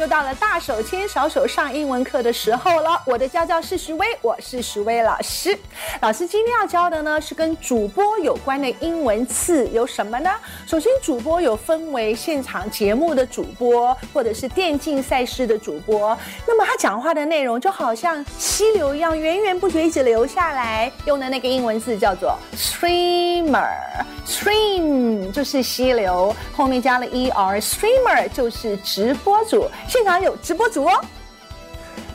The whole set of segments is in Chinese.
又到了大手牵小手上英文课的时候了。我的家教是徐薇，我是徐薇老师。老师今天要教的呢是跟主播有关的英文词，有什么呢？首先，主播有分为现场节目的主播，或者是电竞赛事的主播。那么他讲话的内容就好像溪流一样，源源不绝一直流下来。用的那个英文字叫做 streamer，stream 就是溪流，后面加了 er，streamer 就是直播主。现场有直播组哦。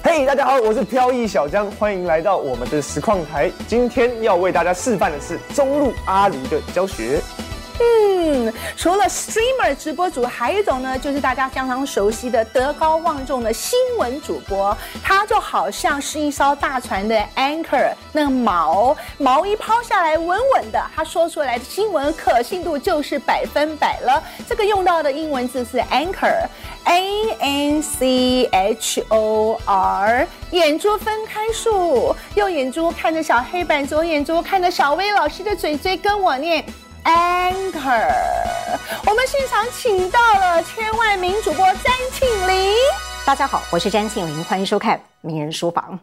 嘿大家好，我是飘逸小江，欢迎来到我们的实况台。今天要为大家示范的是中路阿狸的教学。嗯，除了 streamer 直播主，还有一种呢，就是大家非常熟悉的德高望重的新闻主播。他就好像是一艘大船的 anchor，那个锚锚一抛下来，稳稳的，他说出来的新闻可信度就是百分百了。这个用到的英文字是 anchor，a n c h o r，眼珠分开数，右眼珠看着小黑板，左眼珠看着小薇老师的嘴嘴，跟我念。Anchor，我们现场请到了千万名主播詹庆林。大家好，我是詹庆林，欢迎收看《名人书房》。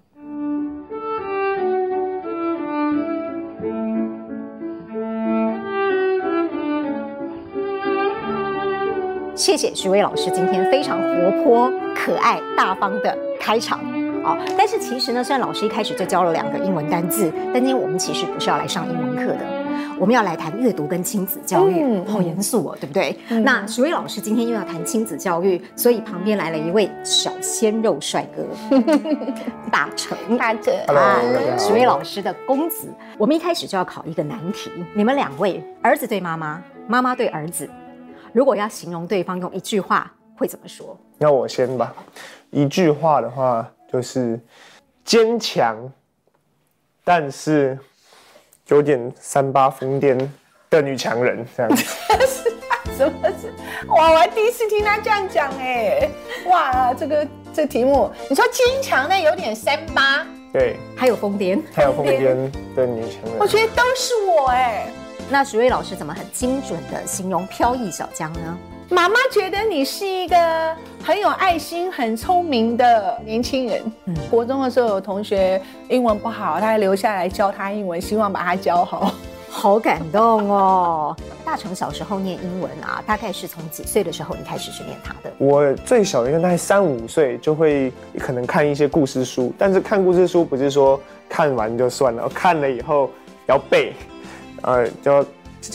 谢谢徐薇老师今天非常活泼、可爱、大方的开场。好，但是其实呢，虽然老师一开始就教了两个英文单字，但今天我们其实不是要来上英文课的。我们要来谈阅读跟亲子教育，嗯、好严肃哦，对不对？嗯、那徐薇老师今天又要谈亲子教育，所以旁边来了一位小鲜肉帅哥，大成大成啊，徐薇老师的公子。我们一开始就要考一个难题，你们两位儿子对妈妈，妈妈对儿子，如果要形容对方，用一句话会怎么说？那我先吧，一句话的话就是坚强，但是。有点三八疯癫的女强人这样子，什么是？哇，我还第一次听他这样讲哎！哇，这个这个题目，你说坚强，但有点三八，对，还有疯癫，还有疯癫的女强人，我觉得都是我哎。那徐薇老师怎么很精准的形容飘逸小江呢？妈妈觉得你是一个很有爱心、很聪明的年轻人。嗯，国中的时候有同学英文不好，他还留下来教他英文，希望把他教好。好感动哦！大成小时候念英文啊，大概是从几岁的时候你开始去念他的？我最小应该大概三五岁就会可能看一些故事书，但是看故事书不是说看完就算了，看了以后要背，呃，就。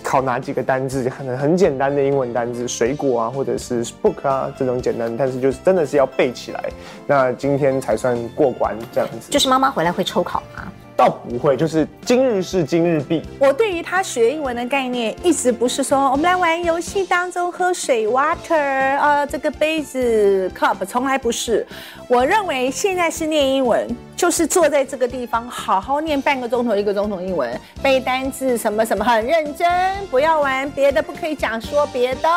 考哪几个单字？可能很简单的英文单字，水果啊，或者是 book 啊这种简单，但是就是真的是要背起来。那今天才算过关这样子。就是妈妈回来会抽考吗？倒不会，就是今日事今日毕。我对于他学英文的概念，一直不是说我们来玩游戏当中喝水 water 啊、呃，这个杯子 cup，从来不是。我认为现在是念英文，就是坐在这个地方好好念半个钟头一个钟头英文，背单字什么什么，很认真，不要玩别的，不可以讲说别的。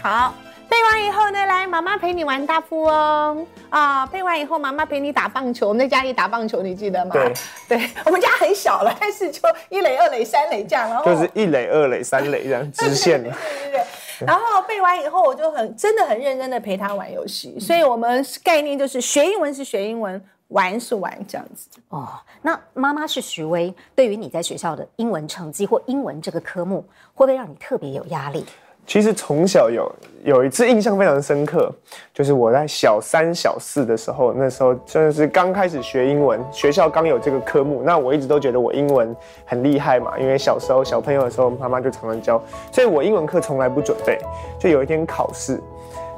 好。背完以后呢，来，妈妈陪你玩大富翁啊！背完以后，妈妈陪你打棒球。我们在家里打棒球，你记得吗？对，对，我们家很小了，但是就一垒、二垒、三垒这样，然后就是一垒、二垒、三垒这样直线的。对对对。然后背完以后，我就很真的很认真的陪他玩游戏。所以我们概念就是学英文是学英文，玩是玩这样子。哦，那妈妈是徐薇，对于你在学校的英文成绩或英文这个科目，会不会让你特别有压力？其实从小有有一次印象非常深刻，就是我在小三、小四的时候，那时候真的是刚开始学英文，学校刚有这个科目。那我一直都觉得我英文很厉害嘛，因为小时候小朋友的时候，妈妈就常常教，所以我英文课从来不准备。就有一天考试，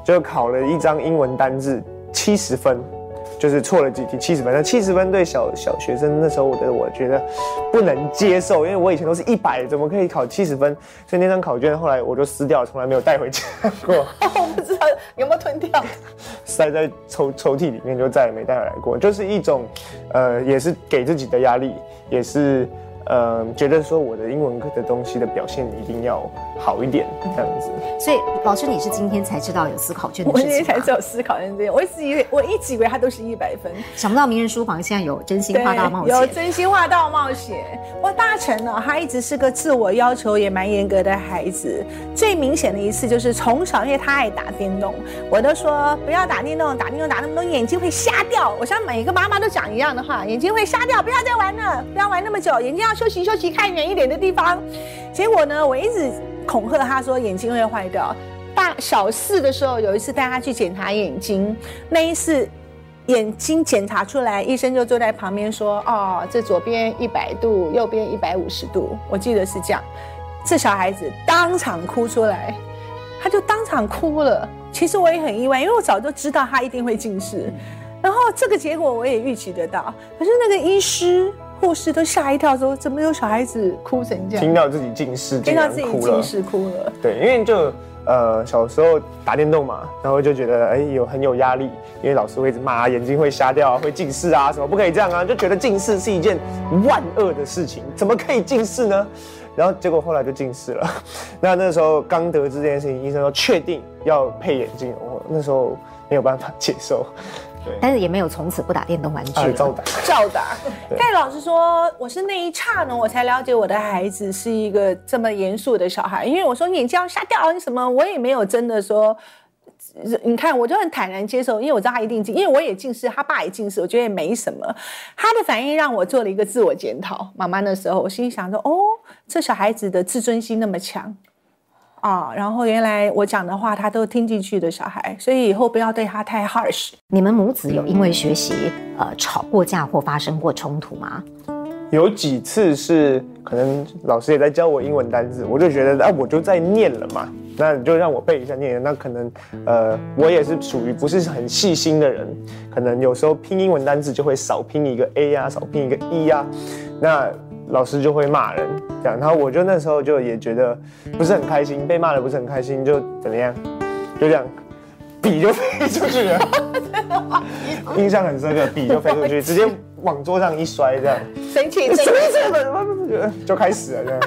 就考了一张英文单字，七十分。就是错了几题，七十分。那七十分对小小学生那时候，我的我觉得不能接受，因为我以前都是一百，怎么可以考七十分？所以那张考卷后来我就撕掉了，从来没有带回家过。我不知道有没有吞掉，塞在抽抽屉里面，就再也没带回来过。就是一种，呃，也是给自己的压力，也是呃，觉得说我的英文课的东西的表现一定要好一点，这样子。所以老师，你是今天才知道有思考卷的事情？我今天才知道思考卷这样，我一直以为我一直以为它都是一百分，想不到名人书房现在有真心话大冒险，有真心话大冒险。我大成呢，他一直是个自我要求也蛮严格的孩子。最明显的一次就是从小，因为他爱打电动，我都说不要打电动，打电动打那么多眼睛会瞎掉。我想每一个妈妈都讲一样的话，眼睛会瞎掉，不要再玩了，不要玩那么久，眼睛要休息休息，看远一点的地方。结果呢，我一直恐吓他说眼睛会坏掉。大小四的时候，有一次带他去检查眼睛，那一次眼睛检查出来，医生就坐在旁边说：“哦，这左边一百度，右边一百五十度。”我记得是这样。这小孩子当场哭出来，他就当场哭了。其实我也很意外，因为我早就知道他一定会近视，然后这个结果我也预期得到。可是那个医师、护士都吓一跳，说怎么有小孩子哭成这样？听到自己近视，听到自己近视哭了。对，因为就呃小时候打电动嘛，然后就觉得哎有很有压力，因为老师会一直骂眼睛会瞎掉啊，会近视啊，什么不可以这样啊，就觉得近视是一件万恶的事情，怎么可以近视呢？然后结果后来就近视了，那那时候刚得知这件事情，医生说确定要配眼镜，我那时候没有办法接受，对，但是也没有从此不打电动玩具，照打照打。但老师说，我是那一刹那我才了解我的孩子是一个这么严肃的小孩，因为我说眼睛要瞎掉你什么，我也没有真的说。你看，我就很坦然接受，因为我知道他一定近，因为我也近视，他爸也近视，我觉得也没什么。他的反应让我做了一个自我检讨。妈妈那时候，我心里想说：“哦，这小孩子的自尊心那么强啊！”然后原来我讲的话他都听进去的小孩，所以以后不要对他太 harsh。你们母子有因为学习呃吵过架或发生过冲突吗？有几次是可能老师也在教我英文单字，我就觉得啊，我就在念了嘛，那你就让我背一下念。那可能呃，我也是属于不是很细心的人，可能有时候拼英文单字就会少拼一个 A 呀、啊，少拼一个 E 呀、啊，那老师就会骂人这样。然后我就那时候就也觉得不是很开心，被骂的不是很开心，就怎么样，就这样，笔就飞出去了，印象很深刻，笔就飞出去，直接。往桌上一摔，这样生气，生气，就开始了这样。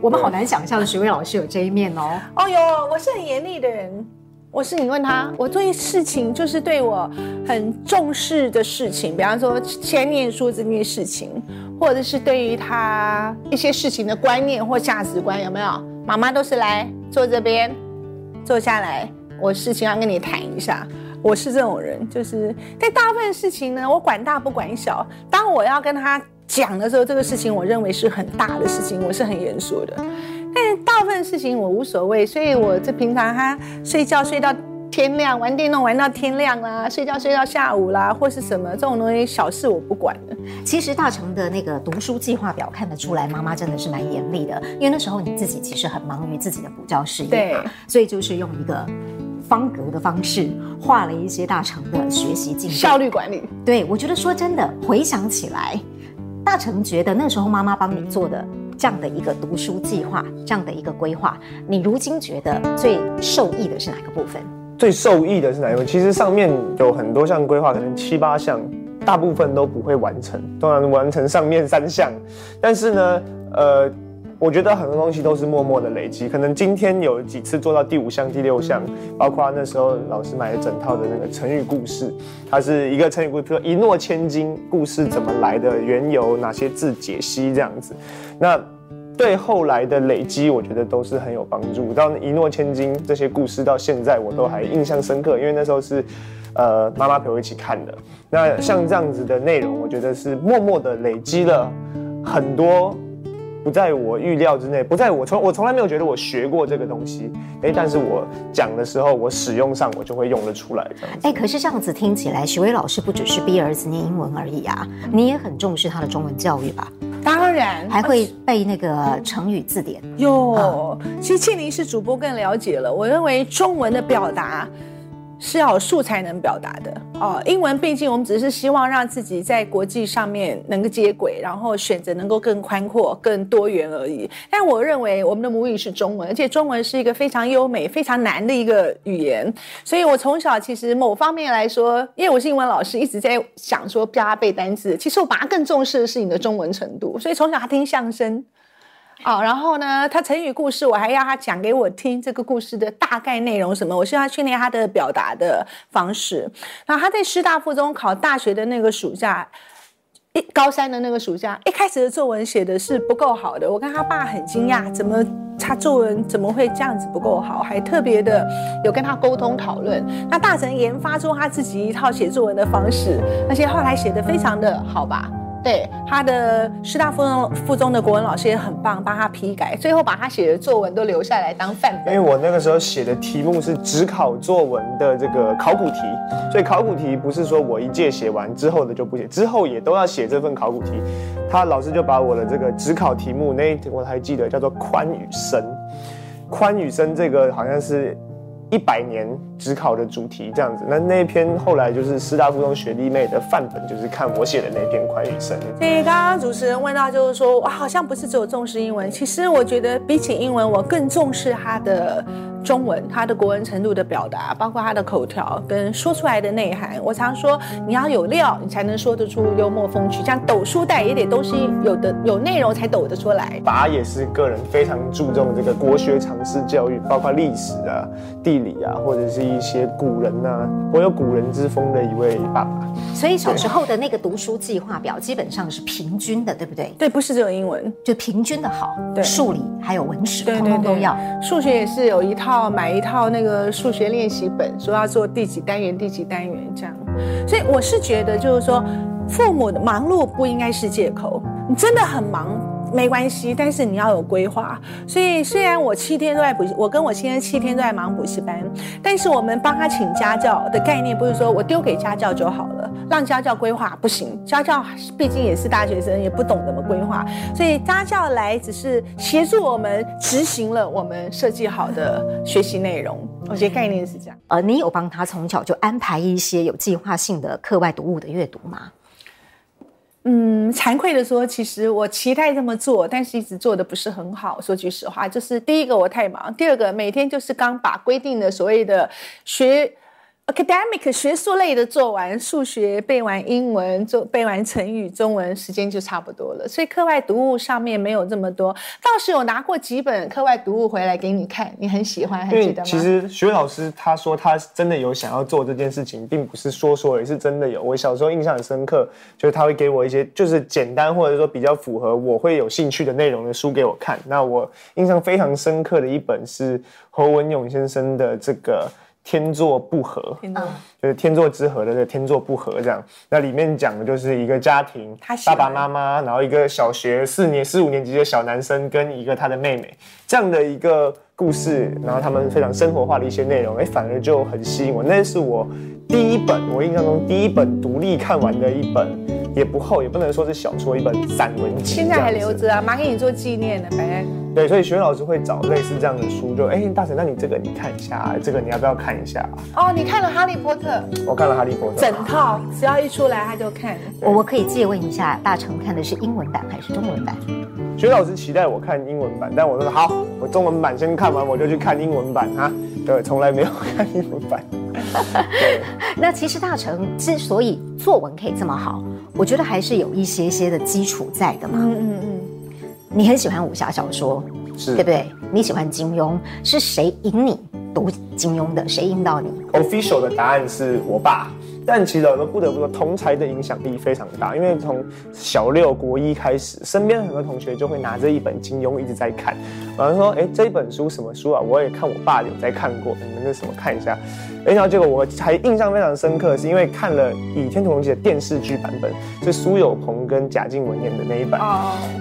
我们好难想象徐薇老师有这一面哦。哦哟，我是很严厉的人。我是你问他，我做一事情就是对我很重视的事情，比方说先念书这件事情，或者是对于他一些事情的观念或价值观，有没有？妈妈都是来坐这边，坐下来，我事情要跟你谈一下。我是这种人，就是在大部分事情呢，我管大不管小。当我要跟他讲的时候，这个事情我认为是很大的事情，我是很严肃的。但大部分事情我无所谓，所以我这平常他睡觉睡到天亮，玩电动玩到天亮啦，睡觉睡到下午啦，或是什么这种东西小事我不管的。其实大成的那个读书计划表看得出来，妈妈真的是蛮严厉的，因为那时候你自己其实很忙于自己的补教事业，对，所以就是用一个。方格的方式画了一些大成的学习进度，效率管理。对，我觉得说真的，回想起来，大成觉得那时候妈妈帮你做的这样的一个读书计划，这样的一个规划，你如今觉得最受益的是哪个部分？最受益的是哪一部分？其实上面有很多项规划，可能七八项，大部分都不会完成，当然完成上面三项，但是呢，呃。我觉得很多东西都是默默的累积，可能今天有几次做到第五项、第六项，包括那时候老师买了整套的那个成语故事，它是一个成语故事，一诺千金，故事怎么来的缘由，哪些字解析这样子，那对后来的累积，我觉得都是很有帮助。到一诺千金这些故事到现在我都还印象深刻，因为那时候是，呃，妈妈陪我一起看的。那像这样子的内容，我觉得是默默的累积了很多。不在我预料之内，不在我从我从来没有觉得我学过这个东西，哎，但是我讲的时候，我使用上我就会用得出来这样子。哎，可是这样子听起来，许巍老师不只是逼儿子念英文而已啊，你也很重视他的中文教育吧？当然，还会背那个成语字典哟。其实庆玲是主播更了解了，我认为中文的表达。是要有素材能表达的哦。英文毕竟我们只是希望让自己在国际上面能够接轨，然后选择能够更宽阔、更多元而已。但我认为我们的母语是中文，而且中文是一个非常优美、非常难的一个语言。所以我从小其实某方面来说，因为我是英文老师，一直在想说教他背单词。其实我把他更重视的是你的中文程度。所以从小他听相声。哦，然后呢，他成语故事我还要他讲给我听，这个故事的大概内容什么，我需要训练他的表达的方式。然后他在师大附中考大学的那个暑假，一高三的那个暑假，一开始的作文写的是不够好的，我跟他爸很惊讶，怎么他作文怎么会这样子不够好，还特别的有跟他沟通讨论。那大成研发出他自己一套写作文的方式，而且后来写的非常的好吧。对，他的师大附中附中的国文老师也很棒，帮他批改，最后把他写的作文都留下来当范本。因为我那个时候写的题目是只考作文的这个考古题，所以考古题不是说我一届写完之后的就不写，之后也都要写这份考古题。他老师就把我的这个只考题目那我还记得叫做宽与深，宽与深这个好像是。一百年指考的主题这样子，那那一篇后来就是师大附中学弟妹的范本，就是看我写的那篇宽与深。所以刚刚主持人问到，就是说，哇，好像不是只有重视英文，其实我觉得比起英文，我更重视他的。中文，他的国文程度的表达，包括他的口条跟说出来的内涵。我常说，你要有料，你才能说得出幽默风趣。像抖书袋也得东西有的有内容才抖得出来。爸也是个人非常注重这个国学常识教育，包括历史啊、地理啊，或者是一些古人啊，颇有古人之风的一位爸爸。所以小时候的那个读书计划表基本上是平均的，对不对？对，不是只有英文，就平均的好。对，数理还有文史，通通都要。数学也是有一套。套买一套那个数学练习本，说要做第几单元、第几单元这样，所以我是觉得，就是说，父母的忙碌不应该是借口。你真的很忙。没关系，但是你要有规划。所以虽然我七天都在补习，我跟我先生七天都在忙补习班，但是我们帮他请家教的概念不是说我丢给家教就好了，让家教规划不行。家教毕竟也是大学生，也不懂怎么规划，所以家教来只是协助我们执行了我们设计好的学习内容。我觉得概念是这样。呃，你有帮他从小就安排一些有计划性的课外读物的阅读吗？嗯，惭愧的说，其实我期待这么做，但是一直做的不是很好。说句实话，就是第一个我太忙，第二个每天就是刚把规定的所谓的学。Academic 学术类的做完，数学背完，英文做背完成语，中文时间就差不多了。所以课外读物上面没有这么多，倒是有拿过几本课外读物回来给你看，你很喜欢，还记得吗？其实徐老师他说他真的有想要做这件事情，并不是说说，而是真的有。我小时候印象很深刻，就是他会给我一些就是简单或者说比较符合我会有兴趣的内容的书给我看。那我印象非常深刻的一本是侯文勇先生的这个。天作不合，天作。就是天作之合的这天作不合这样。那里面讲的就是一个家庭，爸爸妈妈，然后一个小学四年、四五年级的小男生跟一个他的妹妹这样的一个故事，然后他们非常生活化的一些内容，哎，反而就很吸引我。那是我第一本，我印象中第一本独立看完的一本，也不厚，也不能说是小说，一本散文集。现在还留着啊，妈给你做纪念的，反正。对，所以学老师会找类似这样的书，就哎，大神，那你这个你看一下，啊这个你要不要看一下？哦，你看了《哈利波特》？我看了《哈利波特》整套，只要一出来他就看。我我可以借问一下，大成看的是英文版还是中文版？学老师期待我看英文版，但我说好，我中文版先看完，我就去看英文版啊。对，从来没有看英文版。那其实大成之所以作文可以这么好，我觉得还是有一些些的基础在的嘛。嗯嗯嗯。你很喜欢武侠小说，是对不对？你喜欢金庸，是谁引你读金庸的？谁引导你？Official 的答案是我爸。但其实我不得不说，同才的影响力非常大。因为从小六国一开始，身边很多同学就会拿着一本金庸一直在看。然后说：“哎，这本书什么书啊？我也看我爸有在看过，你们那什么看一下。”哎，然后结果我还印象非常深刻，是因为看了《倚天屠龙记》的电视剧版本，是苏有朋跟贾静雯演的那一版，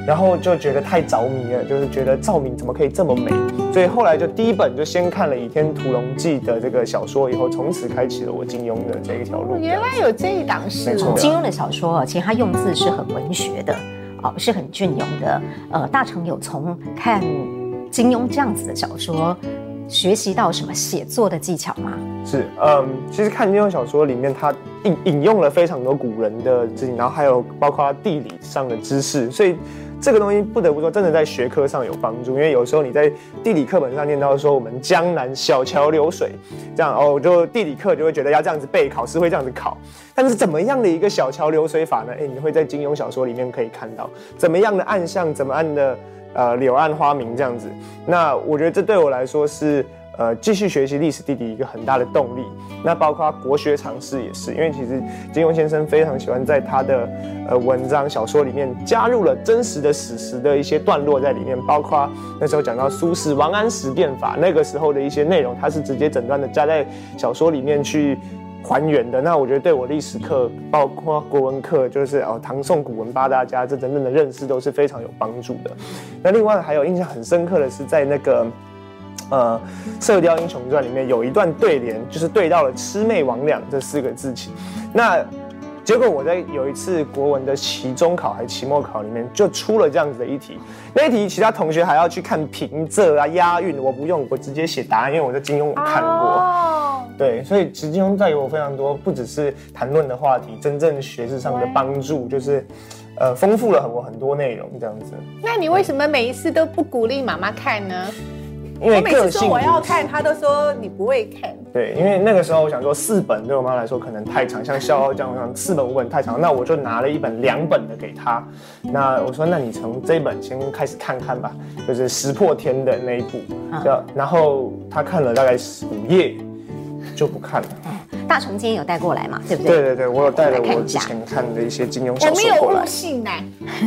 然后就觉得太着迷了，就是觉得赵敏怎么可以这么美，所以后来就第一本就先看了《倚天屠龙记》的这个小说，以后从此开启了我金庸的这一条路。原来有这一档事，没错。金庸的小说其实他用字是很文学的，哦，是很隽永的。呃，大成有从看金庸这样子的小说。学习到什么写作的技巧吗？是，嗯，其实看金庸小说里面，他引引用了非常多古人的知识，然后还有包括地理上的知识，所以这个东西不得不说，真的在学科上有帮助。因为有时候你在地理课本上念到说我们江南小桥流水，这样哦，就地理课就会觉得要这样子背，考试会这样子考。但是怎么样的一个小桥流水法呢？哎，你会在金庸小说里面可以看到怎么样的暗象，怎么样的。呃，柳暗花明这样子，那我觉得这对我来说是呃继续学习历史地理一个很大的动力。那包括国学常识也是，因为其实金庸先生非常喜欢在他的呃文章小说里面加入了真实的史实的一些段落在里面，包括那时候讲到苏轼王安石变法那个时候的一些内容，他是直接整段的加在小说里面去。还原的，那我觉得对我历史课，包括国文课，就是哦唐宋古文八大家这等等的认识都是非常有帮助的。那另外还有印象很深刻的是，在那个呃《射雕英雄传》里面有一段对联，就是对到了“魑魅魍魉”这四个字起。那结果我在有一次国文的期中考还是期末考里面就出了这样子的一题，那一题其他同学还要去看平仄啊押韵，我不用，我直接写答案，因为我在金庸看过。Oh. 对，所以其实金庸带给我非常多，不只是谈论的话题，真正学识上的帮助，就是，呃，丰富了很多很多内容这样子。那你为什么每一次都不鼓励妈妈看呢？因为我每次说我要看，他都说你不会看。对，因为那个时候我想说四本对我妈来说可能太长，像《笑傲江湖》这样四本五本太长，那我就拿了一本两本的给她。那我说，那你从这一本先开始看看吧，就是《石破天》的那一部，啊、然后她看了大概五页。就不看了。大虫今天有带过来嘛？对不对？对对对，我有带了我之前看的一些金庸小说过来。我没有误信呢。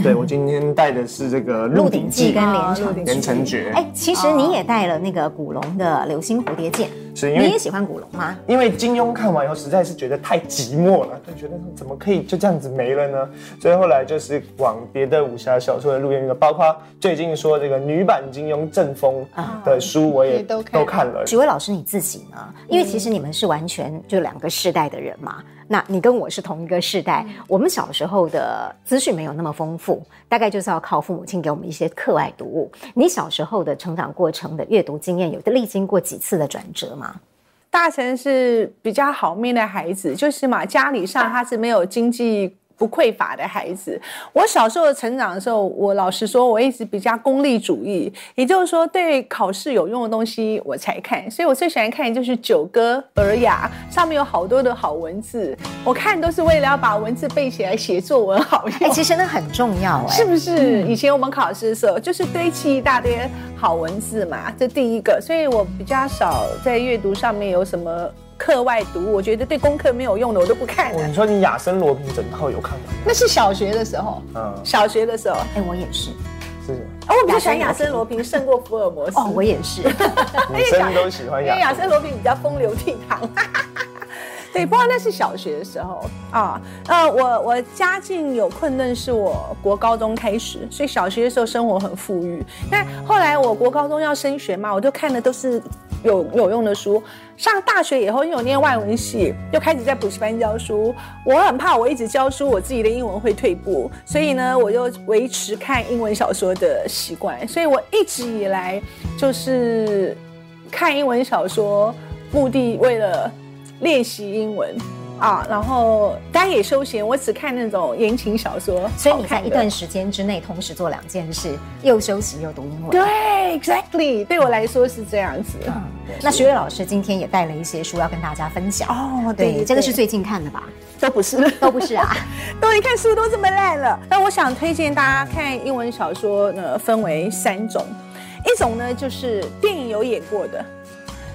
对，我今天带的是这个《鹿鼎记》跟《连城连城诀》。哎，其实你也带了那个古龙的《流星蝴蝶剑》。是因为你也喜欢古龙吗？因为金庸看完以后实在是觉得太寂寞了，就觉得怎么可以就这样子没了呢？所以后来就是往别的武侠小说的路线，包括最近说这个女版金庸正风的书，我也都看了。许巍老师你自己呢？因为其实你们是完全就两个世代的人嘛。那你跟我是同一个世代，我们小时候的资讯没有那么丰富，大概就是要靠父母亲给我们一些课外读物。你小时候的成长过程的阅读经验，有历经过几次的转折吗？大成是比较好命的孩子，就是嘛，家里上他是没有经济。不匮乏的孩子，我小时候成长的时候，我老实说，我一直比较功利主义，也就是说，对考试有用的东西我才看。所以我最喜欢看的就是《九歌》《尔雅》，上面有好多的好文字，我看都是为了要把文字背起来写作文好用。哎、欸，其实那很重要、欸，哎，是不是？以前我们考试的时候，就是堆砌一大堆好文字嘛，这第一个。所以我比较少在阅读上面有什么。课外读，我觉得对功课没有用的，我都不看。你说你亚森罗平整套有看吗？那是小学的时候，嗯，小学的时候，哎，我也是，是。哦，我比较喜欢亚森罗平胜过福尔摩斯。哦，我也是，女生都喜欢亚，因为亚森罗平比较风流倜傥。对，不过那是小学的时候啊，呃，我我家境有困难，是我国高中开始，所以小学的时候生活很富裕。但后来我国高中要升学嘛，我就看的都是。有有用的书，上大学以后，因为念外文系，又开始在补习班教书。我很怕我一直教书，我自己的英文会退步，所以呢，我就维持看英文小说的习惯。所以我一直以来就是看英文小说，目的为了练习英文。啊，然后当然也休闲，我只看那种言情小说。所以你在一段时间之内同时做两件事，又休息又读英文。对，exactly，对我来说是这样子。嗯，那许巍老师今天也带了一些书要跟大家分享。哦，对，对这个是最近看的吧？都不是，都不是啊。都一看书都这么烂了。那我想推荐大家看英文小说呢，分为三种，一种呢就是电影有演过的。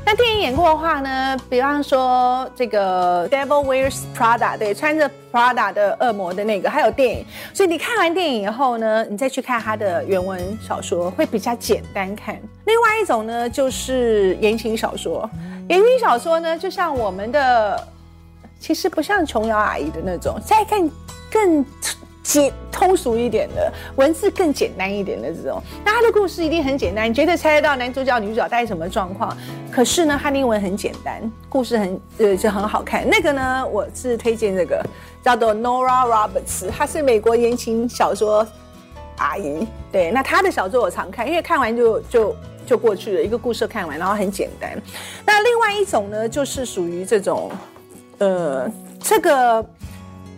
那电影演过的话呢，比方说这个《Devil Wears Prada》，对，穿着 Prada 的恶魔的那个，还有电影。所以你看完电影以后呢，你再去看他的原文小说，会比较简单看。另外一种呢，就是言情小说。言情小说呢，就像我们的，其实不像琼瑶阿姨的那种，再看更。简通俗一点的文字，更简单一点的这种，那他的故事一定很简单，你绝对猜得到男主角、女主角大概什么状况。可是呢，他英文很简单，故事很呃就很好看。那个呢，我是推荐这个叫做 Nora Roberts，她是美国言情小说阿姨。对，那她的小说我常看，因为看完就就就过去了，一个故事看完，然后很简单。那另外一种呢，就是属于这种，呃，这个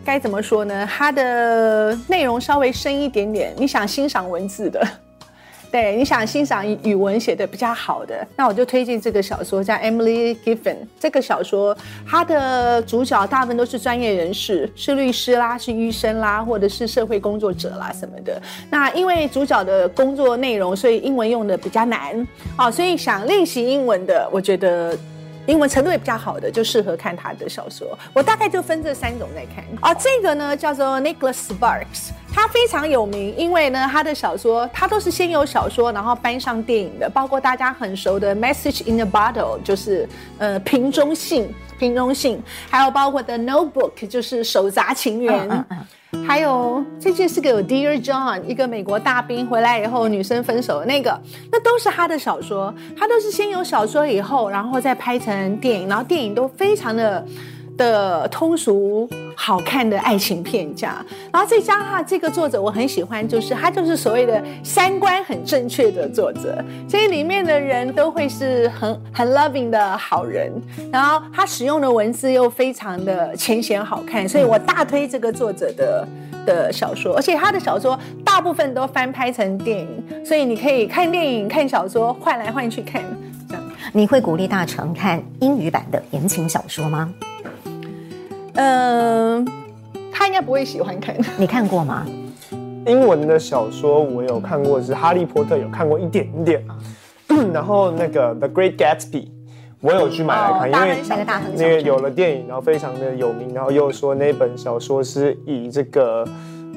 该怎么说呢？它的内容稍微深一点点，你想欣赏文字的。对，你想欣赏语文写的比较好的，那我就推荐这个小说，叫 Emily Giffin。这个小说它的主角大部分都是专业人士，是律师啦，是医生啦，或者是社会工作者啦什么的。那因为主角的工作内容，所以英文用的比较难啊，所以想练习英文的，我觉得。英文程度也比较好的，就适合看他的小说。我大概就分这三种在看。啊，这个呢叫做 Nicholas Sparks，他非常有名，因为呢他的小说他都是先有小说，然后搬上电影的，包括大家很熟的《Message in a Bottle》，就是呃瓶中信，瓶中信，还有包括《The Notebook》，就是手札情缘。嗯嗯嗯还有这件是个 Dear John，一个美国大兵回来以后女生分手的那个，那都是他的小说，他都是先有小说以后，然后再拍成电影，然后电影都非常的。的通俗好看的爱情片这样，然后再加上这个作者我很喜欢，就是他就是所谓的三观很正确的作者，所以里面的人都会是很很 loving 的好人，然后他使用的文字又非常的浅显好看，所以我大推这个作者的的小说，而且他的小说大部分都翻拍成电影，所以你可以看电影看小说换来换去看这样。你会鼓励大成看英语版的言情小说吗？嗯，他应该不会喜欢看。你看过吗？英文的小说我有看过，是《哈利波特》，有看过一点点。然后那个《The Great Gatsby》，我有去买来看，因为那个有了电影，然后非常的有名，然后又说那本小说是以这个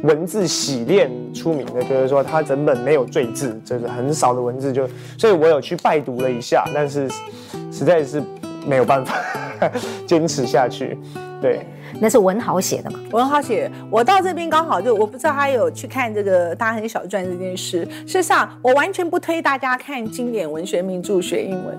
文字洗练出名的，就是说它整本没有赘字，就是很少的文字就，所以我有去拜读了一下，但是实在是没有办法 坚持下去。对，那是文豪写的嘛？文豪写，我到这边刚好就我不知道他有去看这个《大亨小传》这件事。事实上，我完全不推大家看经典文学名著学英文。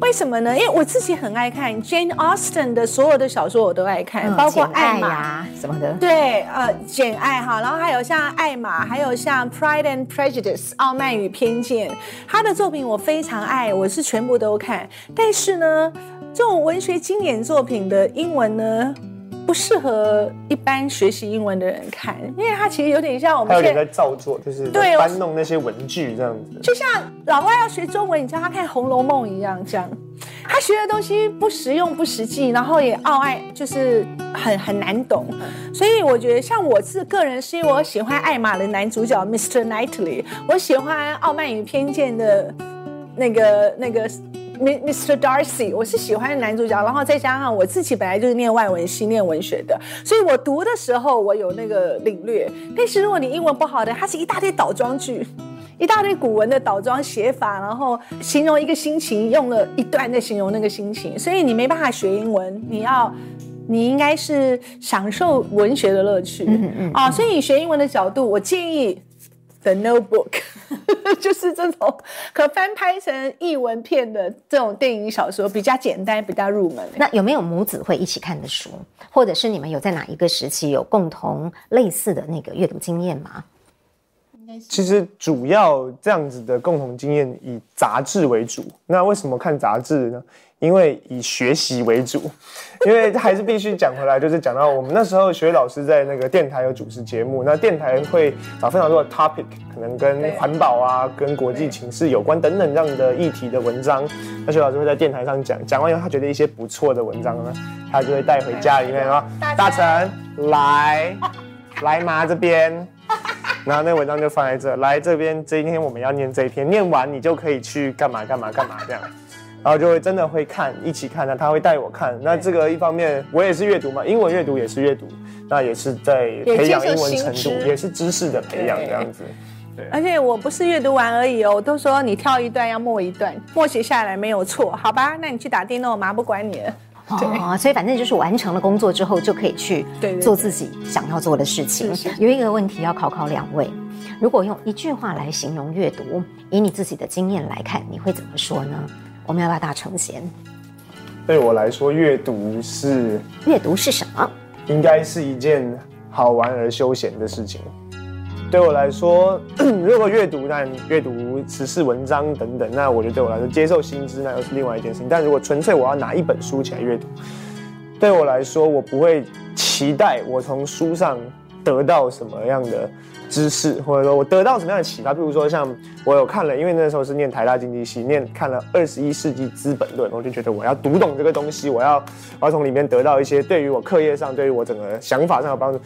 为什么呢？因为我自己很爱看 Jane Austen 的所有的小说，我都爱看，嗯、包括爱玛呀什么的。对，呃，简爱哈，然后还有像爱玛，还有像 Pride and Prejudice 傲慢与偏见，他的作品我非常爱，我是全部都看。但是呢，这种文学经典作品的英文呢，不适合一般学习英文的人看，因为它其实有点像我们现在在造作，就是对搬弄那些文具这样子。就像老外要学中文，你叫他看《红楼梦》一样，这样他学的东西不实用、不实际，然后也傲爱，就是很很难懂。所以我觉得，像我是个人，是因为我喜欢艾玛的男主角 Mr. Knightley，我喜欢《傲慢与偏见》的那个那个。Mr. Darcy，我是喜欢男主角，然后再加上我自己本来就是念外文系、念文学的，所以我读的时候我有那个领略。但是如果你英文不好的，它是一大堆倒装句，一大堆古文的倒装写法，然后形容一个心情，用了一段在形容那个心情，所以你没办法学英文。你要，你应该是享受文学的乐趣，嗯嗯啊，所以你学英文的角度，我建议。The Notebook 就是这种可翻拍成译文片的这种电影小说，比较简单，比较入门。那有没有母子会一起看的书，或者是你们有在哪一个时期有共同类似的那个阅读经验吗？其实主要这样子的共同经验以杂志为主。那为什么看杂志呢？因为以学习为主，因为还是必须讲回来，就是讲到我们那时候学老师在那个电台有主持节目，那电台会找非常多的 topic，可能跟环保啊、跟国际情势有关等等这样的议题的文章，那学老师会在电台上讲，讲完以后他觉得一些不错的文章呢，他就会带回家里面啊：“大成来来嘛这边。”然后那文章就放在这，来这边，今天我们要念这一篇，念完你就可以去干嘛干嘛干嘛这样。然后就会真的会看，一起看，那他会带我看。那这个一方面我也是阅读嘛，英文阅读也是阅读，那也是在培养英文程度，也是知识的培养这样子。对，而且我不是阅读完而已哦，我都说你跳一段要默一段，默写下来没有错，好吧？那你去打电动嘛，不管你了。对哦，所以反正就是完成了工作之后就可以去做自己想要做的事情。对对对，有一个问题要考考两位，如果用一句话来形容阅读，以你自己的经验来看，你会怎么说呢？我们要不要大成贤？对我来说，阅读是阅读是什么？应该是一件好玩而休闲的事情。对我来说，如果阅读，那阅读时事文章等等，那我觉得对我来说，接受新知那又是另外一件事情。但如果纯粹我要拿一本书起来阅读，对我来说，我不会期待我从书上得到什么样的知识，或者说我得到什么样的启发。譬如说，像我有看了，因为那时候是念台大经济系，念看了《二十一世纪资本论》，我就觉得我要读懂这个东西，我要我要从里面得到一些对于我课业上、对于我整个想法上的帮助。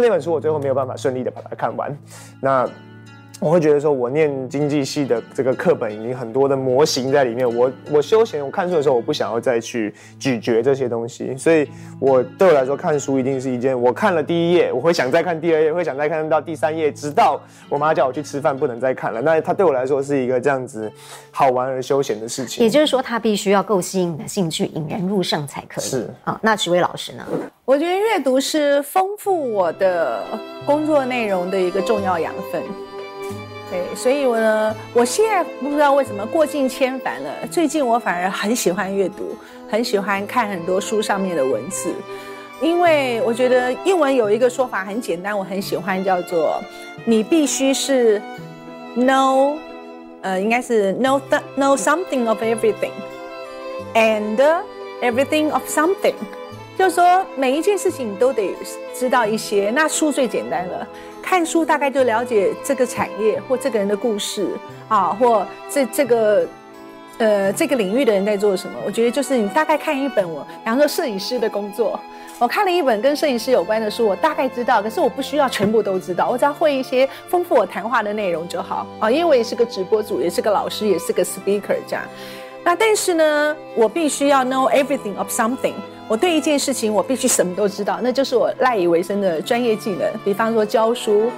那本书，我最后没有办法顺利的把它看完。那我会觉得说，我念经济系的这个课本已经很多的模型在里面。我我休闲，我看书的时候，我不想要再去咀嚼这些东西。所以，我对我来说，看书一定是一件，我看了第一页，我会想再看第二页，会想再看到第三页，直到我妈叫我去吃饭，不能再看了。那它对我来说是一个这样子好玩而休闲的事情。也就是说，它必须要够吸引你的兴趣，引人入胜才可以。是啊，那徐威老师呢？我觉得阅读是丰富我的工作内容的一个重要养分。所以我呢，我现在不知道为什么过尽千帆了，最近我反而很喜欢阅读，很喜欢看很多书上面的文字，因为我觉得英文有一个说法很简单，我很喜欢，叫做你必须是 know，呃，应该是 know know something of everything and everything of something。就是说，每一件事情你都得知道一些。那书最简单了，看书大概就了解这个产业或这个人的故事啊，或这这个呃这个领域的人在做什么。我觉得就是你大概看一本我，比方说摄影师的工作，我看了一本跟摄影师有关的书，我大概知道，可是我不需要全部都知道，我只要会一些丰富我谈话的内容就好啊。因为我也是个直播主，也是个老师，也是个 speaker 这样。那但是呢，我必须要 know everything of something。我对一件事情，我必须什么都知道，那就是我赖以为生的专业技能。比方说教书，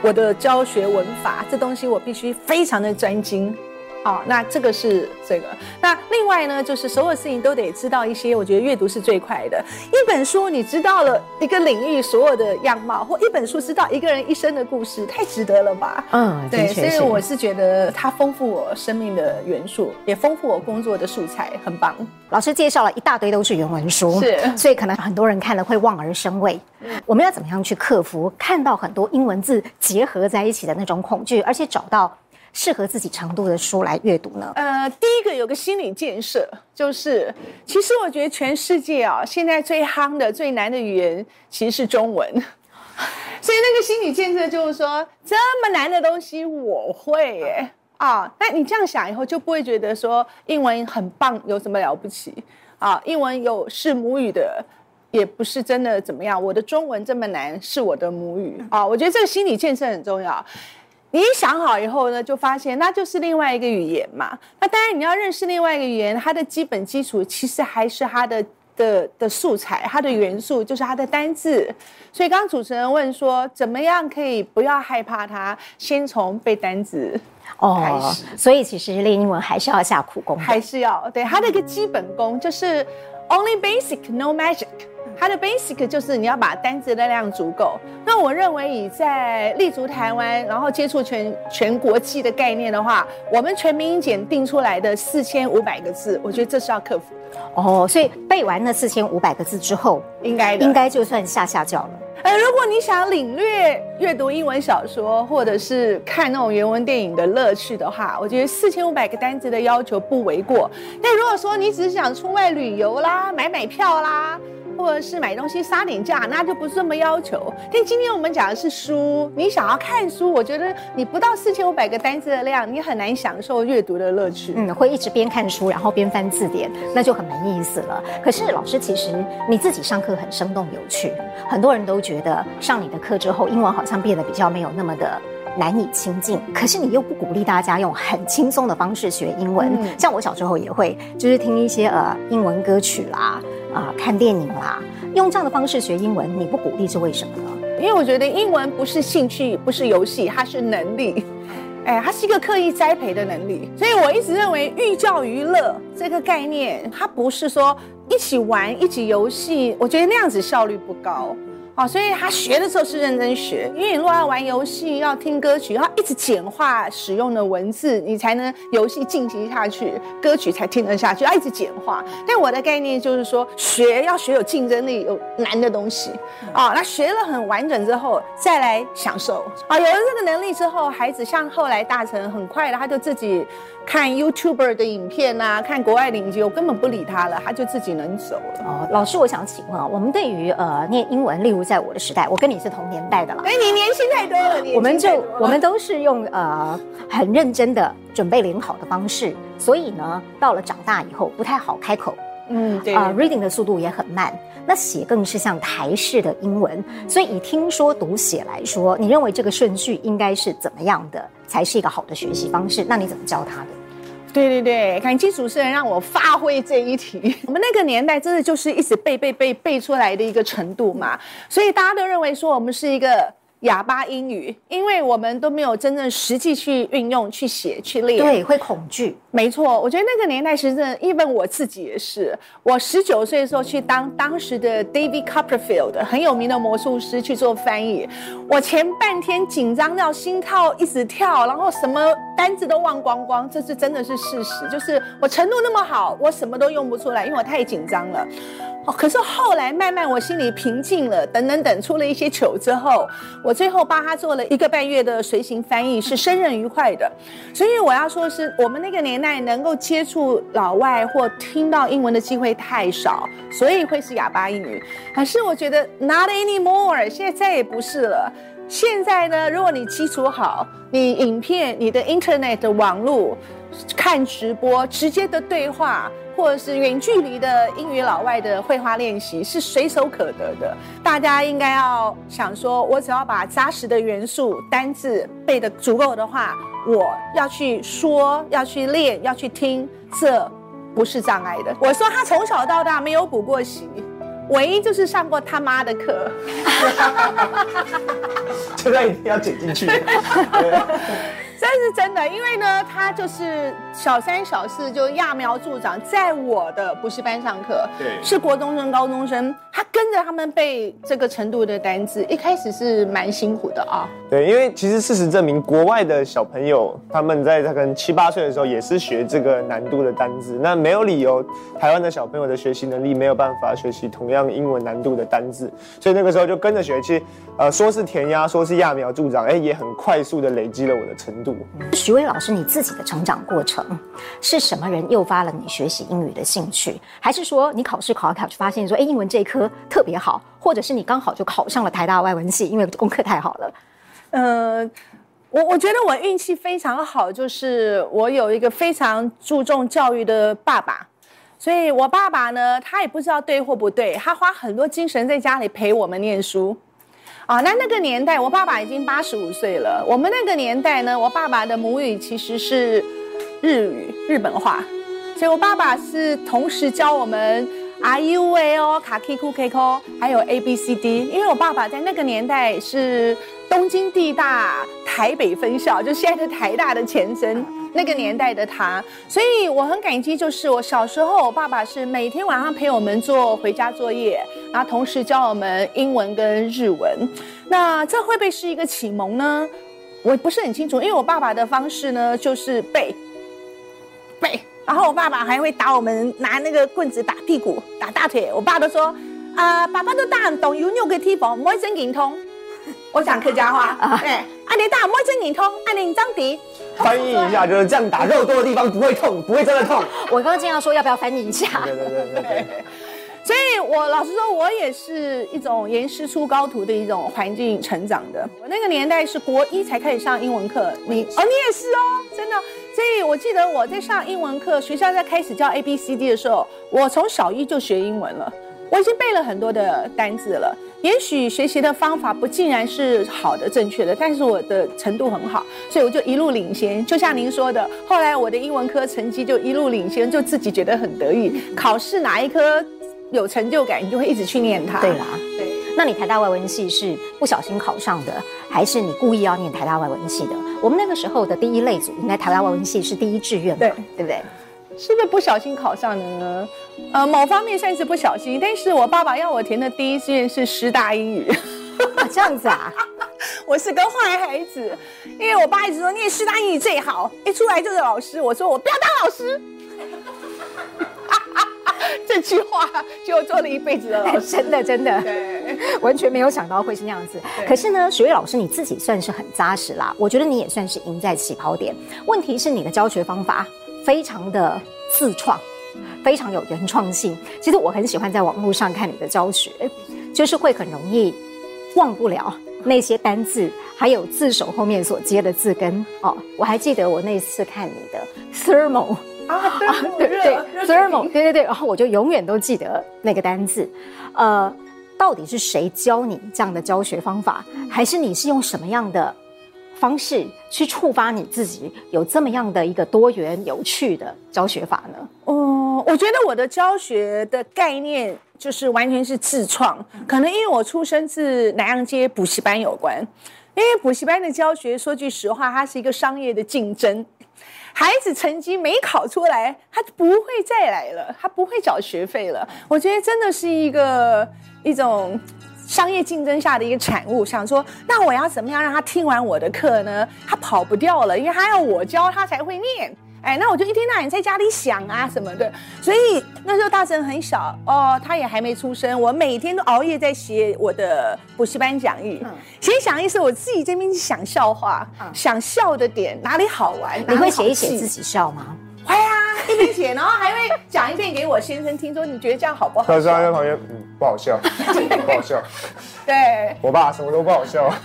我的教学文法，这东西我必须非常的专精。好、哦，那这个是这个。那另外呢，就是所有事情都得知道一些。我觉得阅读是最快的。一本书你知道了一个领域所有的样貌，或一本书知道一个人一生的故事，太值得了吧？嗯，对。所以我是觉得它丰富我生命的元素，也丰富我工作的素材，很棒。老师介绍了一大堆都是原文书，是，所以可能很多人看了会望而生畏。嗯，我们要怎么样去克服看到很多英文字结合在一起的那种恐惧，而且找到适合自己程度的书来阅读呢？呃，第一个有个心理建设，就是其实我觉得全世界啊，现在最夯的、最难的语言其实是中文。所以那个心理建设就是说，这么难的东西我会耶啊！那你这样想以后，就不会觉得说英文很棒，有什么了不起啊？英文有是母语的，也不是真的怎么样。我的中文这么难，是我的母语啊！我觉得这个心理建设很重要。你一想好以后呢，就发现那就是另外一个语言嘛。那当然你要认识另外一个语言，它的基本基础其实还是它的的的素材，它的元素就是它的单字。所以刚刚主持人问说，怎么样可以不要害怕它？先从背单字。哦，所以其实练英文还是要下苦功，还是要对它的一个基本功，就是 only basic, no magic。它的 basic 就是你要把单字的量足够。那我认为以在立足台湾，然后接触全全国际的概念的话，我们全民英检定出来的四千五百个字，我觉得这是要克服的。哦，所以背完那四千五百个字之后，应该应该就算下下脚了。呃，如果你想领略阅读英文小说，或者是看那种原文电影的乐趣的话，我觉得四千五百个单词的要求不为过。但如果说你只是想出外旅游啦，买买票啦。或者是买东西杀点价，那就不是这么要求。但今天我们讲的是书，你想要看书，我觉得你不到四千五百个单字的量，你很难享受阅读的乐趣。嗯，会一直边看书，然后边翻字典，那就很没意思了。可是老师，其实你自己上课很生动有趣，很多人都觉得上你的课之后，英文好像变得比较没有那么的难以亲近。可是你又不鼓励大家用很轻松的方式学英文，嗯、像我小时候也会，就是听一些呃英文歌曲啦。啊、呃，看电影啦，用这样的方式学英文，你不鼓励是为什么呢？因为我觉得英文不是兴趣，不是游戏，它是能力，哎，它是一个刻意栽培的能力。所以我一直认为寓教于乐这个概念，它不是说一起玩、一起游戏，我觉得那样子效率不高。哦，所以他学的时候是认真学，因为你如果要玩游戏，要听歌曲，要一直简化使用的文字，你才能游戏进行下去，歌曲才听得下去，要一直简化。但我的概念就是说，学要学有竞争力、有难的东西。啊、哦，那学了很完整之后，再来享受。啊、哦，有了这个能力之后，孩子像后来大成，很快的他就自己看 YouTuber 的影片啊，看国外的影集，我根本不理他了，他就自己能走了。哦，老师，我想请问啊，我们对于呃念英文，例如。在我的时代，我跟你是同年代的了。哎，你年轻太多了。我们就我们都是用呃很认真的准备联考的方式，所以呢，到了长大以后不太好开口。嗯，对。啊、呃、，reading 的速度也很慢。那写更是像台式的英文，所以以听说读写来说，你认为这个顺序应该是怎么样的才是一个好的学习方式？那你怎么教他的？对对对，感激主持人让我发挥这一题。我们那个年代真的就是一直背背背背出来的一个程度嘛，所以大家都认为说我们是一个。哑巴英语，因为我们都没有真正实际去运用、去写、去练，对，会恐惧。没错，我觉得那个年代是真的，因为我自己也是。我十九岁的时候去当当时的 David Copperfield 很有名的魔术师去做翻译，我前半天紧张到心跳一直跳，然后什么单字都忘光光，这是真的是事实。就是我程度那么好，我什么都用不出来，因为我太紧张了。哦，可是后来慢慢我心里平静了，等等等，出了一些糗之后，我最后帮他做了一个半月的随行翻译，是生任愉快的。所以我要说的是，我们那个年代能够接触老外或听到英文的机会太少，所以会是哑巴英语。可是我觉得 not anymore，现在再也不是了。现在呢，如果你基础好，你影片、你的 internet 的网络看直播、直接的对话。或者是远距离的英语老外的绘画练习是随手可得的，大家应该要想说，我只要把扎实的元素单字背得足够的话，我要去说，要去练，要去听，这不是障碍的。我说他从小到大没有补过习，唯一就是上过他妈的课，这段一定要剪进去。这是真的，因为呢，他就是小三、小四就揠苗助长，在我的补习班上课，对，是国中生、高中生，他跟着他们背这个程度的单字，一开始是蛮辛苦的啊。对，因为其实事实证明，国外的小朋友他们在他可能七八岁的时候也是学这个难度的单字，那没有理由台湾的小朋友的学习能力没有办法学习同样英文难度的单字，所以那个时候就跟着学，其实呃说是填鸭，说是揠苗助长，哎，也很快速的累积了我的程度。徐巍老师，你自己的成长过程是什么人诱发了你学习英语的兴趣？还是说你考试考一考就发现说，哎，英文这一科特别好，或者是你刚好就考上了台大外文系，因为功课太好了？呃，我我觉得我运气非常好，就是我有一个非常注重教育的爸爸，所以我爸爸呢，他也不知道对或不对，他花很多精神在家里陪我们念书。啊，那那个年代，我爸爸已经八十五岁了。我们那个年代呢，我爸爸的母语其实是日语，日本话，所以我爸爸是同时教我们 i u a o 卡 k ku k ko，还有 a b c d。因为我爸爸在那个年代是东京地大台北分校，就现在的台大的前身。那个年代的他，所以我很感激。就是我小时候，我爸爸是每天晚上陪我们做回家作业，然后同时教我们英文跟日文。那这会不会是一个启蒙呢？我不是很清楚，因为我爸爸的方式呢就是背背，然后我爸爸还会打我们，拿那个棍子打屁股、打大腿。我爸都说啊、呃，爸爸都打很懂，有六个地方，不会真灵通。我讲客家话，对，按你打，不会真灵通，按你张笛。翻译一下，就是这样打，肉多的地方不会痛，不会真的痛。我刚刚经常说要不要翻译一下？对对对对对。所以，我老实说，我也是一种严师出高徒的一种环境成长的。我那个年代是国一才开始上英文课，你哦，你也是哦，真的。所以我记得我在上英文课，学校在开始教 A B C D 的时候，我从小一就学英文了。我已经背了很多的单字了，也许学习的方法不尽然是好的、正确的，但是我的程度很好，所以我就一路领先。就像您说的，后来我的英文科成绩就一路领先，就自己觉得很得意。考试哪一科有成就感，你就会一直去念它。对啦，对。那你台大外文系是不小心考上的，还是你故意要念台大外文系的？我们那个时候的第一类组，应该台大外文系是第一志愿，对，对不对？是不是不小心考上的呢？呃，某方面算是不小心，但是我爸爸要我填的第一志愿是师大英语。啊，这样子啊，我是个坏孩子，因为我爸一直说念师大英语最好，一出来就是老师，我说我不要当老师。这句话就做了一辈子的老师，真的真的，对，完全没有想到会是那样子。可是呢，许巍老师你自己算是很扎实啦，我觉得你也算是赢在起跑点。问题是你的教学方法非常的自创，非常有原创性。其实我很喜欢在网络上看你的教学，就是会很容易忘不了那些单字，还有字首后面所接的字根哦。我还记得我那次看你的 thermal。啊，对对对，thermal，对对对，然后我就永远都记得那个单字，呃，到底是谁教你这样的教学方法，还是你是用什么样的方式去触发你自己有这么样的一个多元有趣的教学法呢？哦，我觉得我的教学的概念就是完全是自创，可能因为我出生自南洋街补习班有关，因为补习班的教学，说句实话，它是一个商业的竞争。孩子成绩没考出来，他不会再来了，他不会缴学费了。我觉得真的是一个一种商业竞争下的一个产物。想说，那我要怎么样让他听完我的课呢？他跑不掉了，因为他要我教他才会念。哎，那我就一天到晚在家里想啊什么的，所以那时候大成很小哦，他也还没出生，我每天都熬夜在写我的补习班讲义。写讲义是我自己这边想笑话，嗯、想笑的点哪里好玩，你会写一写自己笑吗？会啊，一边写，然后还会讲一遍给我先生听，说你觉得这样好不好？他说在旁边，嗯，不好笑，不好笑。对，我爸什么都不好笑。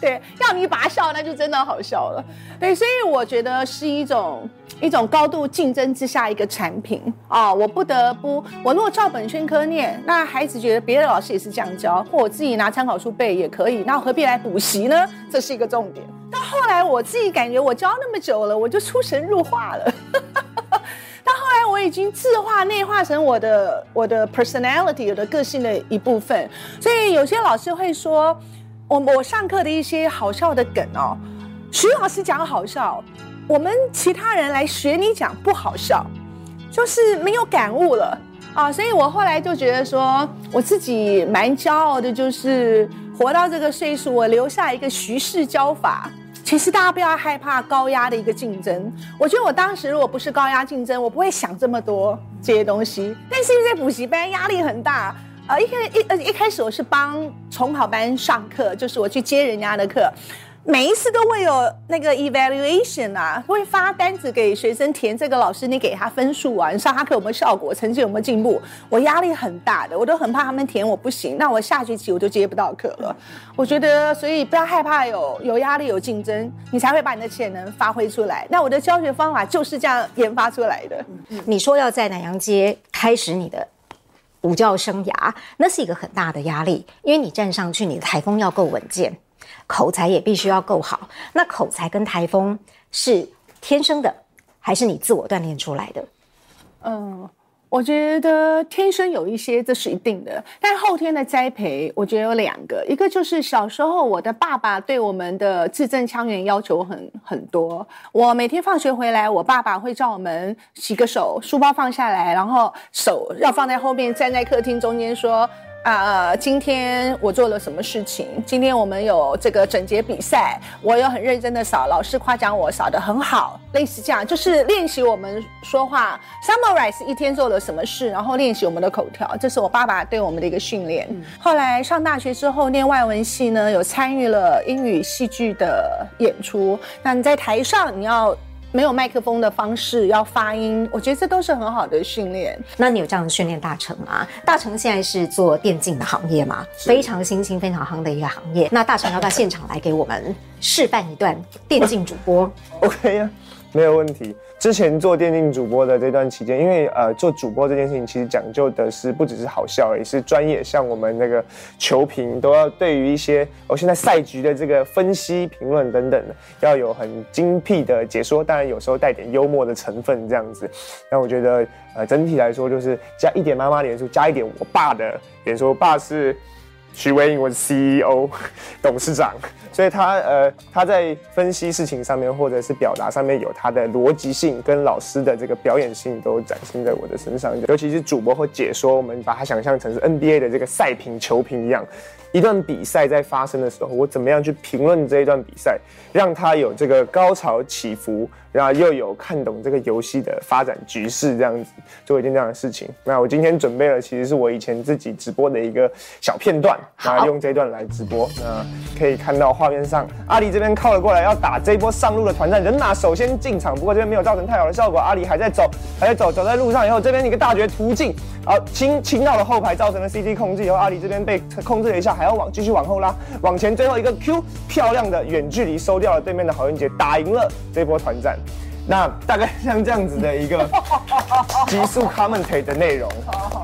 对，要你拔笑，那就真的好笑了。对，所以我觉得是一种一种高度竞争之下一个产品啊、哦。我不得不，我如果照本宣科念，那孩子觉得别的老师也是这样教，或我自己拿参考书背也可以，那我何必来补习呢？这是一个重点。到后来我自己感觉我教那么久了，我就出神入化了。到后来我已经自化内化成我的我的 personality，我的个性的一部分。所以有些老师会说。我我上课的一些好笑的梗哦，徐老师讲好笑，我们其他人来学你讲不好笑，就是没有感悟了啊，所以我后来就觉得说，我自己蛮骄傲的，就是活到这个岁数，我留下一个徐氏教法。其实大家不要害怕高压的一个竞争，我觉得我当时如果不是高压竞争，我不会想这么多这些东西。但是因为在补习班压力很大。呃，一开一呃一开始我是帮重考班上课，就是我去接人家的课，每一次都会有那个 evaluation 啊，会发单子给学生填，这个老师你给他分数啊，你上他课有没有效果，成绩有没有进步？我压力很大的，我都很怕他们填我不行，那我下学期我就接不到课了。我觉得，所以不要害怕有有压力有竞争，你才会把你的潜能发挥出来。那我的教学方法就是这样研发出来的。你说要在南阳街开始你的。补教生涯，那是一个很大的压力，因为你站上去，你的台风要够稳健，口才也必须要够好。那口才跟台风是天生的，还是你自我锻炼出来的？嗯。我觉得天生有一些，这是一定的。但后天的栽培，我觉得有两个，一个就是小时候我的爸爸对我们的字正腔圆要求很很多。我每天放学回来，我爸爸会叫我们洗个手，书包放下来，然后手要放在后面，站在客厅中间说。啊、呃，今天我做了什么事情？今天我们有这个整洁比赛，我有很认真的扫，老师夸奖我扫得很好，类似这样，就是练习我们说话，summarize 一天做了什么事，然后练习我们的口条，这是我爸爸对我们的一个训练。嗯、后来上大学之后念外文系呢，有参与了英语戏剧的演出。那你在台上你要。没有麦克风的方式要发音，我觉得这都是很好的训练。那你有这样的训练大成吗？大成现在是做电竞的行业嘛，非常新兴、非常夯的一个行业。那大成要不要现场来给我们示范一段电竞主播？OK 呀，没有问题。之前做电竞主播的这段期间，因为呃做主播这件事情，其实讲究的是不只是好笑，也是专业。像我们那个球评都要对于一些、哦、现在赛局的这个分析、评论等等的，要有很精辟的解说，当然有时候带点幽默的成分这样子。那我觉得呃整体来说就是加一点妈妈脸书，加一点我爸的脸书。我爸是许维颖，我是 CEO 董事长，所以他呃他在分析事情上面或者是表达上面有他的逻辑性跟老师的这个表演性都展现在我的身上，尤其是主播或解说，我们把它想象成是 NBA 的这个赛评球评一样。一段比赛在发生的时候，我怎么样去评论这一段比赛，让它有这个高潮起伏，然后又有看懂这个游戏的发展局势，这样子做一件这样的事情。那我今天准备了，其实是我以前自己直播的一个小片段，那用这段来直播。那可以看到画面上，阿里这边靠了过来，要打这一波上路的团战。人马首先进场，不过这边没有造成太好的效果。阿里还在走，还在走，走在路上以后，这边一个大绝突进，好，清清到了后排，造成了 CD 控制以后，阿里这边被控制了一下。还要往继续往后拉，往前最后一个 Q，漂亮的远距离收掉了对面的郝云杰，打赢了这波团战。那大概像这样子的一个 极速 commentate 的内容。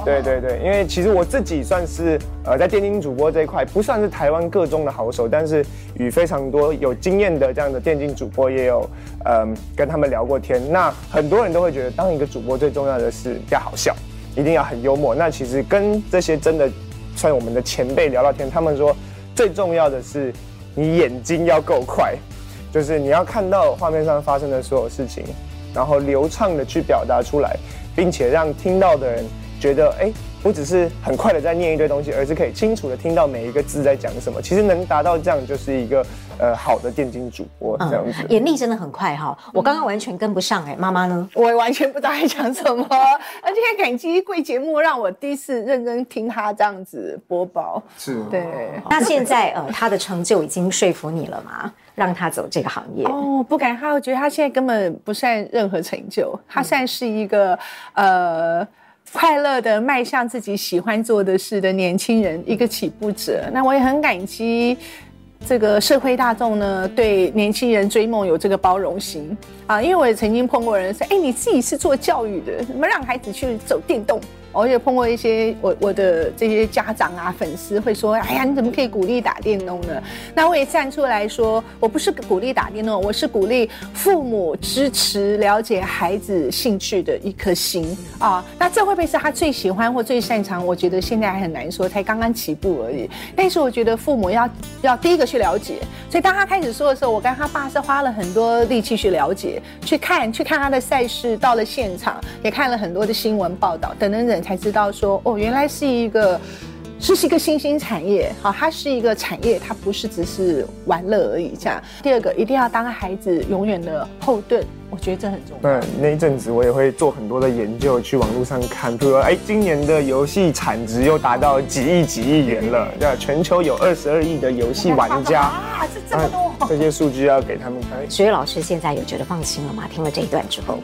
对对对，因为其实我自己算是呃在电竞主播这一块不算是台湾各中的好手，但是与非常多有经验的这样的电竞主播也有嗯、呃、跟他们聊过天。那很多人都会觉得当一个主播最重要的是要好笑，一定要很幽默。那其实跟这些真的。算我们的前辈聊聊天，他们说最重要的是你眼睛要够快，就是你要看到画面上发生的所有事情，然后流畅的去表达出来，并且让听到的人觉得，哎，不只是很快的在念一堆东西，而是可以清楚的听到每一个字在讲什么。其实能达到这样，就是一个。呃，好的电竞主播这样子，眼力真的很快哈，我刚刚完全跟不上哎，妈妈呢？我完全不知道在讲什么，而且很感激贵节目让我第一次认真听他这样子播报。是，对。那现在呃，他的成就已经说服你了吗？让他走这个行业？哦，不敢，他我觉得他现在根本不算任何成就，他算是一个呃快乐的迈向自己喜欢做的事的年轻人，一个起步者。那我也很感激。这个社会大众呢，对年轻人追梦有这个包容心啊，因为我也曾经碰过人说，哎，你自己是做教育的，怎么让孩子去走电动？我也碰过一些我我的这些家长啊粉丝会说，哎呀，你怎么可以鼓励打电动呢？那我也站出来说，我不是鼓励打电动，我是鼓励父母支持了解孩子兴趣的一颗心啊。那这会不会是他最喜欢或最擅长？我觉得现在还很难说，才刚刚起步而已。但是我觉得父母要要第一个去了解。所以当他开始说的时候，我跟他爸是花了很多力气去了解、去看、去看他的赛事，到了现场也看了很多的新闻报道等等等。才知道说哦，原来是一个，这是一个新兴产业，好，它是一个产业，它不是只是玩乐而已。这样，第二个一定要当孩子永远的后盾，我觉得这很重要。那那一阵子我也会做很多的研究，去网络上看，比如说，哎，今年的游戏产值又达到几亿几亿元了，对，全球有二十二亿的游戏玩家 啊，这这么多，这些数据要给他们看。许巍老师现在有觉得放心了吗？听了这一段之后，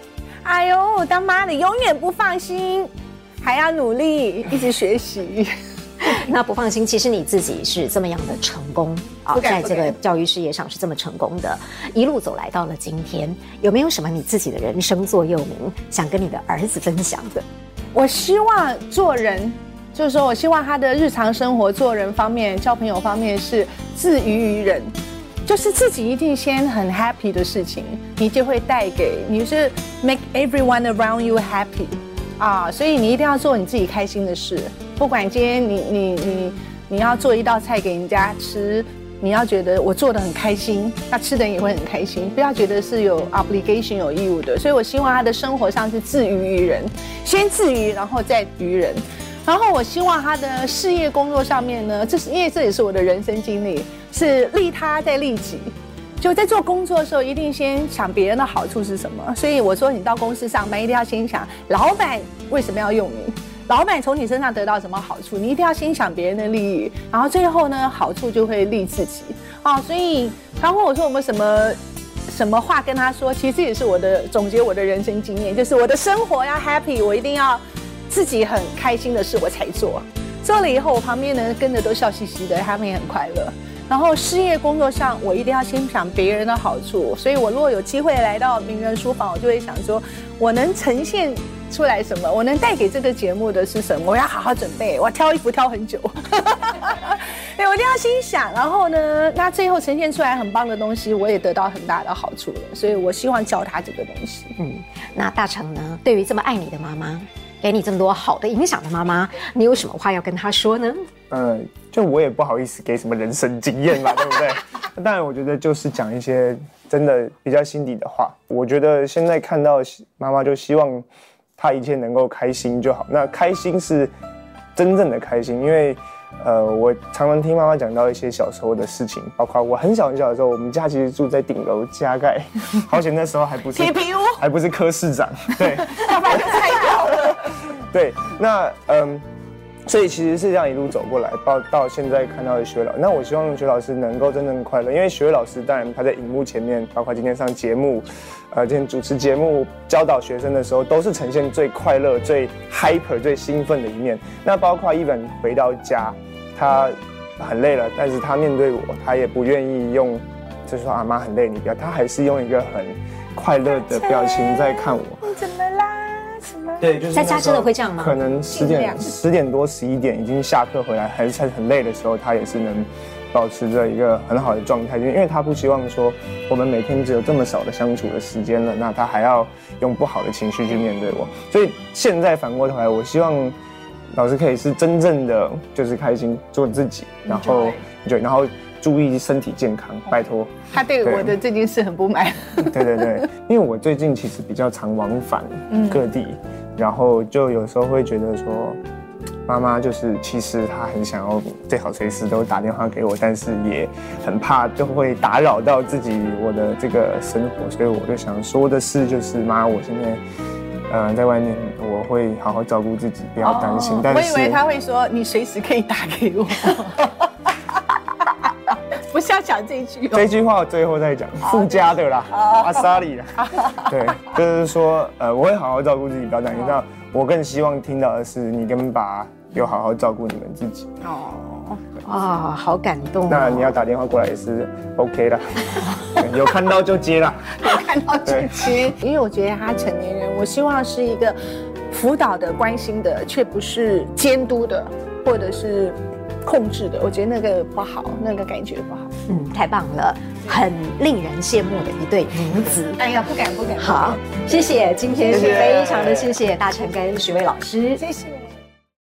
哎呦，当妈的永远不放心。还要努力，一直学习。那不放心，其实你自己是这么样的成功啊，在这个教育事业上是这么成功的，一路走来到了今天，有没有什么你自己的人生座右铭想跟你的儿子分享的？我希望做人，就是说我希望他的日常生活做人方面、交朋友方面是自娱于人，就是自己一定先很 happy 的事情，你就会带给你是 make everyone around you happy。啊，所以你一定要做你自己开心的事，不管今天你你你你要做一道菜给人家吃，你要觉得我做的很开心，那吃的也会很开心，不要觉得是有 obligation 有义务的。所以我希望他的生活上是自娱于人，先自娱，然后再娱人。然后我希望他的事业工作上面呢，这是因为这也是我的人生经历，是利他再利己。就在做工作的时候，一定先想别人的好处是什么。所以我说，你到公司上班，一定要先想老板为什么要用你，老板从你身上得到什么好处，你一定要先想别人的利益，然后最后呢，好处就会利自己。啊，所以他问我说，我们什么什么话跟他说？其实也是我的总结，我的人生经验，就是我的生活要 happy，我一定要自己很开心的事我才做。做了以后，我旁边的人跟着都笑嘻嘻的，他们也很快乐。然后事业工作上，我一定要先想别人的好处。所以我如果有机会来到名人书房，我就会想说，我能呈现出来什么？我能带给这个节目的是什么？我要好好准备，我挑衣服挑很久。对，我一定要心想。然后呢，那最后呈现出来很棒的东西，我也得到很大的好处了。所以我希望教他这个东西。嗯，那大成呢？对于这么爱你的妈妈，给你这么多好的影响的妈妈，你有什么话要跟她说呢？嗯，就我也不好意思给什么人生经验嘛，对不对？当然，我觉得就是讲一些真的比较心底的话。我觉得现在看到妈妈，就希望她一切能够开心就好。那开心是真正的开心，因为。呃，我常常听妈妈讲到一些小时候的事情，包括我很小很小的时候，我们家其实住在顶楼加盖，好险那时候还不是铁皮屋，还不是科市长，对，要不然就太高了。对，那嗯，所以其实是这样一路走过来，到到现在看到的学老，那我希望学老师能够真正快乐，因为学老师当然他在荧幕前面，包括今天上节目，呃，今天主持节目教导学生的时候，都是呈现最快乐、最 hyper、最兴奋的一面。那包括一本回到家。他很累了，但是他面对我，他也不愿意用，就是说阿妈很累，你不要，他还是用一个很快乐的表情在看我。对，就是在家真的会这样吗？可能十点十点多十一点已经下课回来，还是很累的时候，他也是能保持着一个很好的状态，因为因为他不希望说我们每天只有这么少的相处的时间了，那他还要用不好的情绪去面对我，所以现在反过头来，我希望。老师可以是真正的就是开心做自己，然后就然后注意身体健康，拜托。他对我的这件事很不满。对对对，因为我最近其实比较常往返各地，然后就有时候会觉得说，妈妈就是其实她很想要最好随时都打电话给我，但是也很怕就会打扰到自己我的这个生活，所以我就想说的是，就是妈，我现在。嗯、呃，在外面我会好好照顾自己，不要担心。哦、但是我以为他会说你随时可以打给我，不是要讲这一句。这句话我最后再讲，附加的啦，阿莎里啦。对，就是说，呃，我会好好照顾自己，不要担心。那我更希望听到的是，你跟爸有好好照顾你们自己。哦。啊、哦，好感动、哦！那你要打电话过来也是 OK 的，有看到就接了，有看到就接。因为我觉得他成年人，我希望是一个辅导的、关心的，却不是监督的，或者是控制的。我觉得那个不好，那个感觉不好。嗯，太棒了，很令人羡慕的一对母子。哎呀，不敢不敢。好，谢谢，今天是非常的谢谢大成跟许巍老师，谢谢。